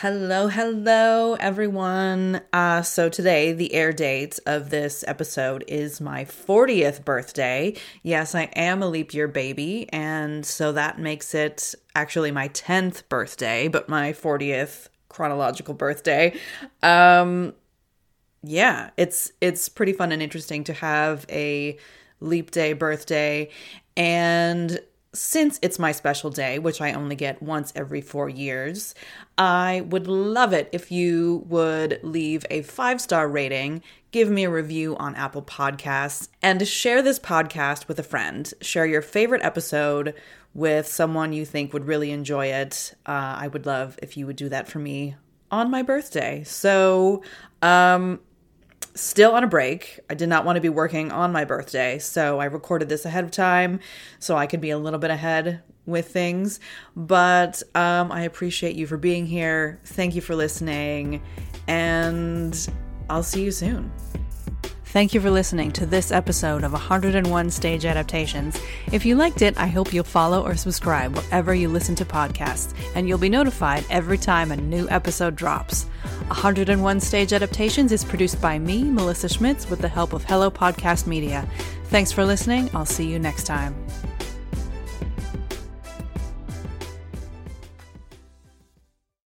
Hello, hello, everyone. Uh, so, today, the air date of this episode is my 40th birthday. Yes, I am a leap year baby, and so that makes it actually my 10th birthday, but my 40th chronological birthday. Um, yeah, it's it's pretty fun and interesting to have a leap day birthday and since it's my special day, which I only get once every four years, I would love it if you would leave a five star rating, give me a review on Apple Podcasts, and share this podcast with a friend. Share your favorite episode with someone you think would really enjoy it. Uh, I would love if you would do that for me on my birthday. So, um, still on a break. I did not want to be working on my birthday, so I recorded this ahead of time so I could be a little bit ahead with things. But um, I appreciate you for being here. Thank you for listening, and I'll see you soon. Thank you for listening to this episode of 101 Stage Adaptations. If you liked it, I hope you'll follow or subscribe wherever you listen to podcasts, and you'll be notified every time a new episode drops. 101 Stage Adaptations is produced by me, Melissa Schmitz, with the help of Hello Podcast Media. Thanks for listening. I'll see you next time.